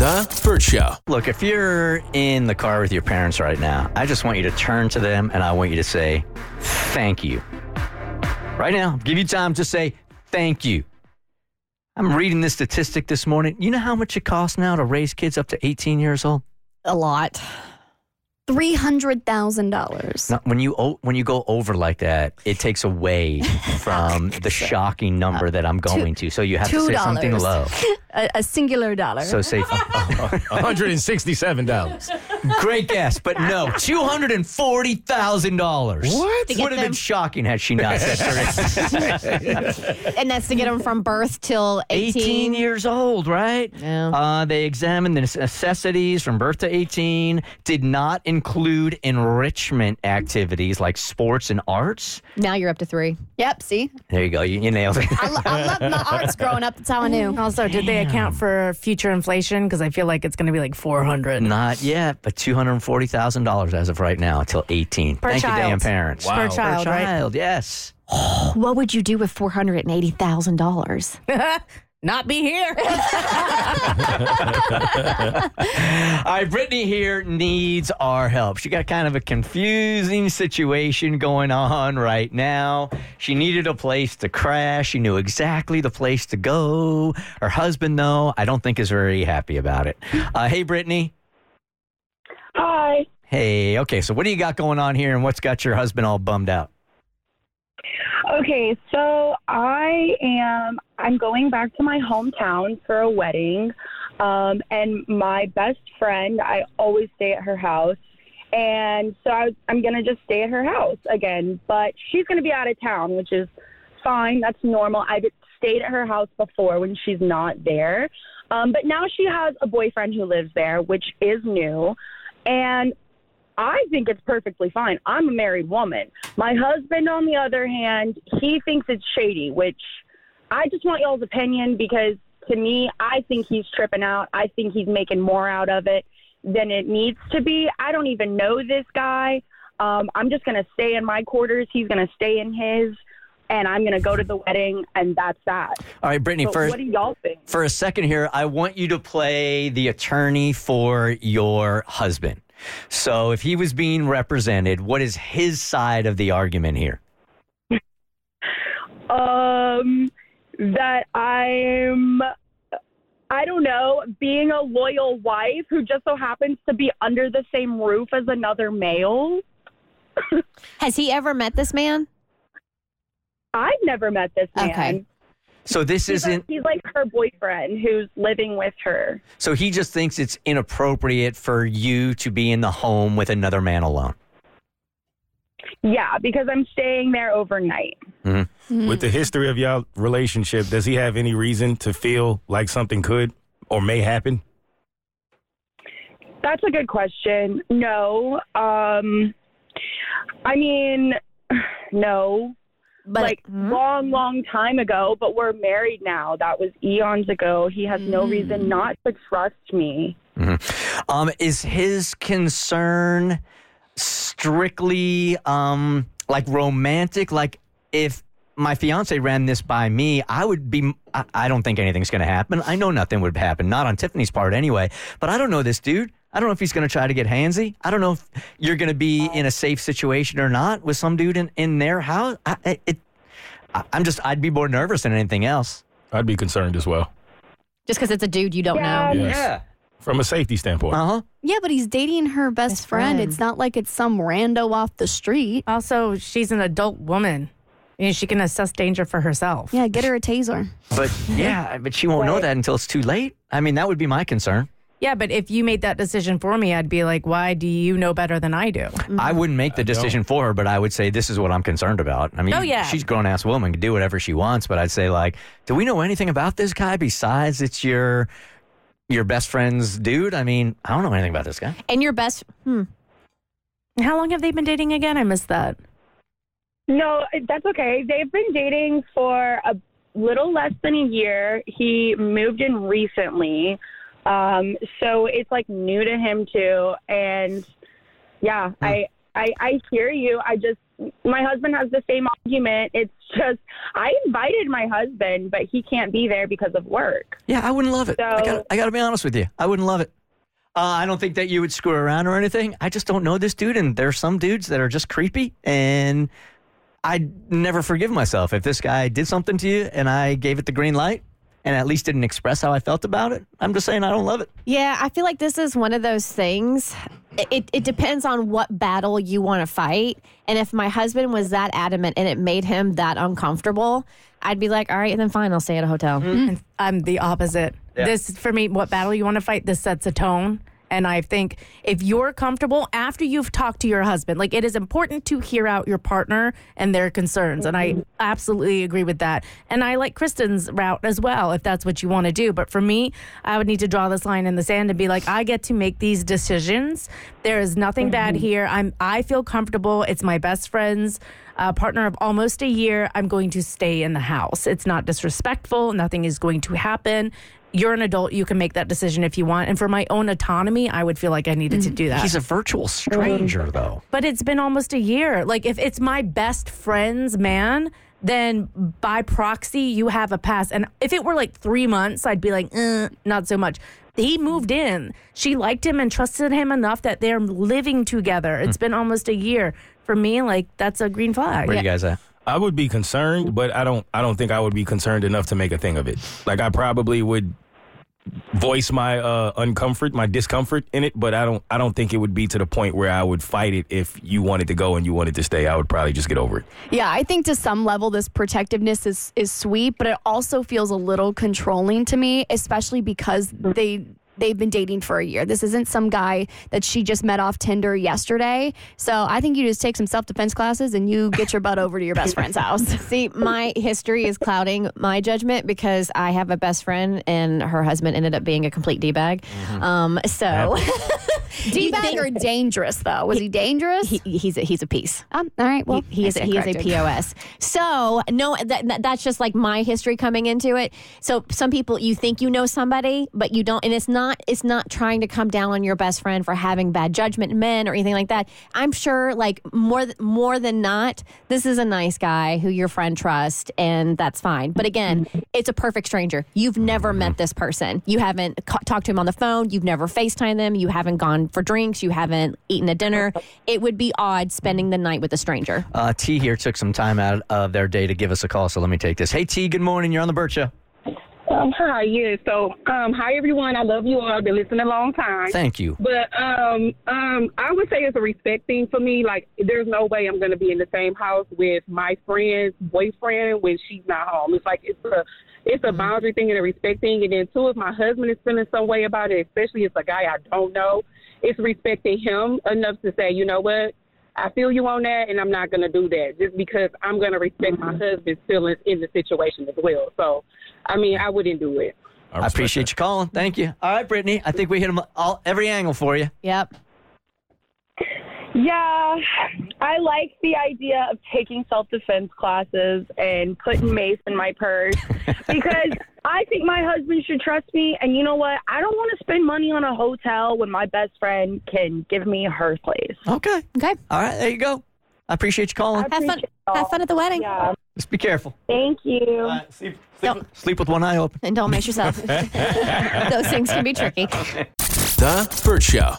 The Burt Show. Look, if you're in the car with your parents right now, I just want you to turn to them and I want you to say, thank you. Right now, give you time to say, thank you. I'm reading this statistic this morning. You know how much it costs now to raise kids up to 18 years old? A lot. Three hundred thousand dollars. When you o- when you go over like that, it takes away from the shocking number uh, that I'm going to. So you have to two say something dollars. low. A, a singular dollar. So say uh, uh, $167. great guess, but no, two hundred and forty thousand dollars. What? To get Would have been shocking had she not said her and that's to get them from birth till 18. 18 years old, right? Yeah. Uh, they examined the necessities from birth to 18, did not include enrichment activities like sports and arts. Now you're up to three. Yep, see? There you go. You, you nailed it. I, lo- I love my arts growing up. That's how I knew. Also, did they account for future inflation? Because I feel like it's going to be like 400. Not yet, but $240,000 as of right now until 18. Per Thank you, child. damn parents. Per child, per right? child, yes. What would you do with $480,000? Not be here. All right, Brittany here needs our help. She got kind of a confusing situation going on right now. She needed a place to crash. She knew exactly the place to go. Her husband, though, I don't think is very happy about it. Uh, hey, Brittany. Hi. Hey, okay, so what do you got going on here and what's got your husband all bummed out? Okay, so I am I'm going back to my hometown for a wedding. Um, and my best friend, I always stay at her house. And so I, I'm going to just stay at her house again. But she's going to be out of town, which is fine. That's normal. I've stayed at her house before when she's not there. Um, but now she has a boyfriend who lives there, which is new. And I think it's perfectly fine. I'm a married woman. My husband, on the other hand, he thinks it's shady, which I just want y'all's opinion because to me, I think he's tripping out. I think he's making more out of it than it needs to be. I don't even know this guy. Um, I'm just going to stay in my quarters. He's going to stay in his, and I'm going to go to the wedding, and that's that. All right, Brittany, first. what do y'all think? for a second here, I want you to play the attorney for your husband. So if he was being represented, what is his side of the argument here? Um, that I'm, I don't know, being a loyal wife who just so happens to be under the same roof as another male. Has he ever met this man? I've never met this man. Okay. So this He's isn't. he's like her boyfriend who's living with her. So he just thinks it's inappropriate for you to be in the home with another man alone. Yeah, because I'm staying there overnight. With the history of y'all relationship, does he have any reason to feel like something could or may happen? That's a good question. No. Um, I mean, no. But like long, long time ago, but we're married now. That was eons ago. He has no reason not to trust me. Um, is his concern strictly um, like romantic? Like if my fiance ran this by me, I would be. I, I don't think anything's going to happen. I know nothing would happen, not on Tiffany's part anyway. But I don't know this dude. I don't know if he's going to try to get handsy. I don't know if you're going to be in a safe situation or not with some dude in, in their house. I, I- it, I, I'm just. I'd be more nervous than anything else. I'd be concerned as well. just because it's a dude you don't Yeah. know. Yes. From a safety standpoint. Uh huh. Yeah, but he's dating her best, Best friend. friend. It's not like it's some rando off the street. also, she's an adult woman. And she can assess danger for herself. Yeah, get her a taser. But yeah, but she won't know that until it's too late. I mean, that would be my concern. Yeah, but if you made that decision for me, I'd be like, why do you know better than I do? I wouldn't make the decision for her, but I would say this is what I'm concerned about. I mean, Oh, yeah. she's a grown ass woman, can do whatever she wants, but I'd say like, do we know anything about this guy besides it's your your best friend's dude? I mean, I don't know anything about this guy. And your best. Hmm. How long have they been dating again? I missed that. No, that's okay. They've been dating for a little less than a year. He moved in recently. Um, so it's like new to him too. And yeah, I I, I hear you. I just, my husband has the same argument. It's just, I invited my husband, but he can't be there because of work. Yeah, I wouldn't love it. I So- got I got to be honest with you. I wouldn't love it. Uh, I don't think that you would screw around or anything. I just don't know this dude, and there's some dudes that are just creepy, and I'd never forgive myself if this guy did something to you and I gave it the green light and at least didn't express how I felt about it. I'm just saying I don't love it. Yeah, I feel like this is one of those things. It, it depends on what battle you want to fight. And if my husband was that adamant and it made him that uncomfortable, I'd be like, all right, and then fine, I'll stay at a hotel. And I'm the opposite. Yeah. This, for me, what battle you want to fight, this sets a tone. And I think if you're comfortable after you've talked to your husband, like it is important to hear out your partner and their concerns. And I absolutely agree with that. And I like Kristen's route as well, if that's what you want to do. But for me, I would need to draw this line in the sand and be like, I get to make these decisions. There is nothing bad here. I'm I feel comfortable. It's my best friend's uh, partner of almost a year. I'm going to stay in the house. It's not disrespectful. Nothing is going to happen. You're an adult. You can make that decision if you want. And for my own autonomy, I would feel like I needed to mm-hmm. do that. He's a virtual stranger, mm-hmm. though. but it's been almost a year. Like if it's my best friend's man, then by proxy you have a pass. And if it were like three months, I'd be like, eh, not so much. He moved in. She liked him and trusted him enough that they're living together. It's hmm. been almost a year. For me, like that's a green flag. Where you guys at? I would be concerned, but I don't. I don't think I would be concerned enough to make a thing of it. Like I probably would voice my uh, uncomfort, my discomfort in it, but I don't. I don't think it would be to the point where I would fight it if you wanted to go and you wanted to stay. I would probably just get over it. Yeah, I think to some level this protectiveness is is sweet, but it also feels a little controlling to me, especially because they they've been dating for a year. This isn't some guy that she just met off Tinder yesterday. So I think you just take some self defense classes and you get your butt over to your best friend's house. See, my history is clouding my judgment because I have a best friend and her husband ended up being a complete D bag. Um, so D bag or dangerous though? Was he, dangerous? he, he's a, he's a piece. um, all right. Well, he, he is I he is a. POS. So no, that, that that's just like my history coming into it. So some people you think you know somebody, but you don't, and it's not it's not trying to come down on your best friend for having bad judgment in men or anything like that. I'm sure like more more than not, this is a nice guy who your friend trusts, and that's fine. But again, it's a perfect stranger. You've never met this person. You haven't ca- talked to him on the phone. You've never FaceTime them. You haven't gone for drinks. You haven't eaten a dinner. It would be odd spending the night with a stranger. Uh, T here took some time out of their day to give us a call, so let me take this. Hey, T, good morning. You're on the Burt Show. Um, hi, yeah. So, um, hi everyone. I love you all. I've been listening a long time. Thank you. But um, um, I would say it's a respect thing for me. Like, there's no way I'm going to be in the same house with my friend's boyfriend when she's not home. It's like it's a it's a boundary thing and a respect thing. And then two, if my husband is feeling some way about it, especially if it's a guy I don't know, it's respecting him enough to say, you know what, I feel you on that, and I'm not going to do that just because I'm going to respect my mm-hmm. husband's feelings in the situation as well. So, I mean, I wouldn't do it. I appreciate you calling. Thank you. All right, Brittany. I think we hit 'em all every angle for you. Yep. Yeah, I like the idea of taking self defense classes and putting mace in my purse because I think my husband should trust me. And you know what? I don't want to spend money on a hotel when my best friend can give me her place. Okay. Okay. All right, there you go. I appreciate you calling. Have fun. Appreciate y'all. Have fun at the wedding, Yeah, Just be careful. thank you. All right, sleep, sleep, with, sleep with one eye open. and don't mess yourself. Those things can be tricky. The Burt Show.